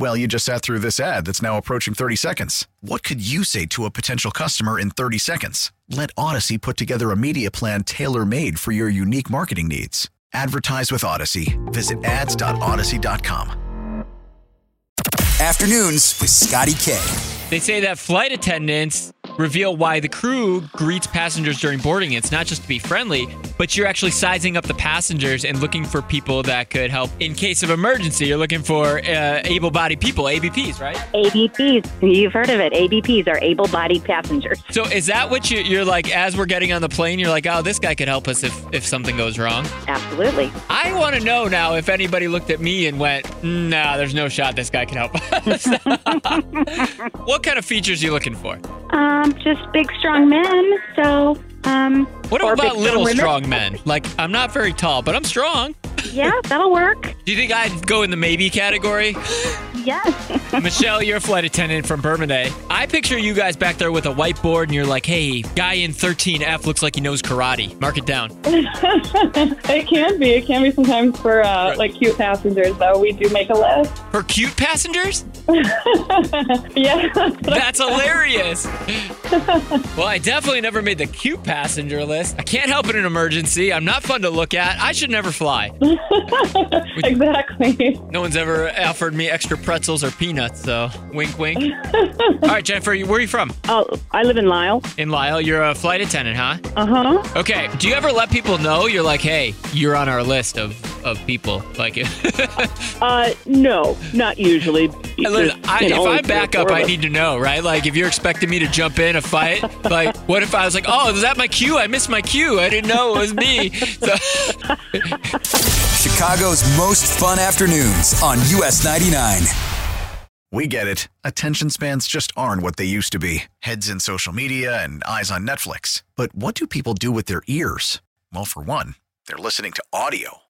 Well, you just sat through this ad that's now approaching 30 seconds. What could you say to a potential customer in 30 seconds? Let Audacy put together a media plan tailor made for your unique marketing needs. Advertise with Audacy. Visit ads.audacy.com. Afternoons with Scotty K. They say that flight attendants reveal why the crew greets passengers during boarding. It's not just to be friendly, but you're actually sizing up the passengers and looking for people that could help in case of emergency. You're looking for uh, able bodied people, ABPs, right? ABPs. You've heard of it. ABPs are able bodied passengers. So is that what you, you're like, as we're getting on the plane, you're like, oh, this guy could help us if, if something goes wrong? Absolutely. I want to know now if anybody looked at me and went, nah, there's no shot this guy can help us. what kind of features are you looking for? Um, just big, strong men. So, um, What about big, little women. strong men? Like, I'm not very tall, but I'm strong. Yeah, that'll work. Do you think I'd go in the maybe category? Yes. Michelle, you're a flight attendant from Bermuda. I picture you guys back there with a whiteboard and you're like, hey, guy in 13F looks like he knows karate. Mark it down. it can be. It can be sometimes for uh, like cute passengers, though. We do make a list. For cute passengers? Yeah. That's hilarious. well, I definitely never made the cute passenger list. I can't help in an emergency. I'm not fun to look at. I should never fly. Exactly. No one's ever offered me extra pretzels or peanuts, so wink, wink. All right, Jennifer, where are you from? Oh, I live in Lisle. In Lisle. You're a flight attendant, huh? Uh huh. Okay. Do you ever let people know you're like, hey, you're on our list of, of people? Like, it. Uh, no, not usually. Listen, I, if I back up, I need to know, right? Like, if you're expecting me to jump in a fight, like, what if I was like, oh, is that my cue? I missed my cue. I didn't know it was me. So, Chicago's most fun afternoons on US 99. We get it. Attention spans just aren't what they used to be heads in social media and eyes on Netflix. But what do people do with their ears? Well, for one, they're listening to audio.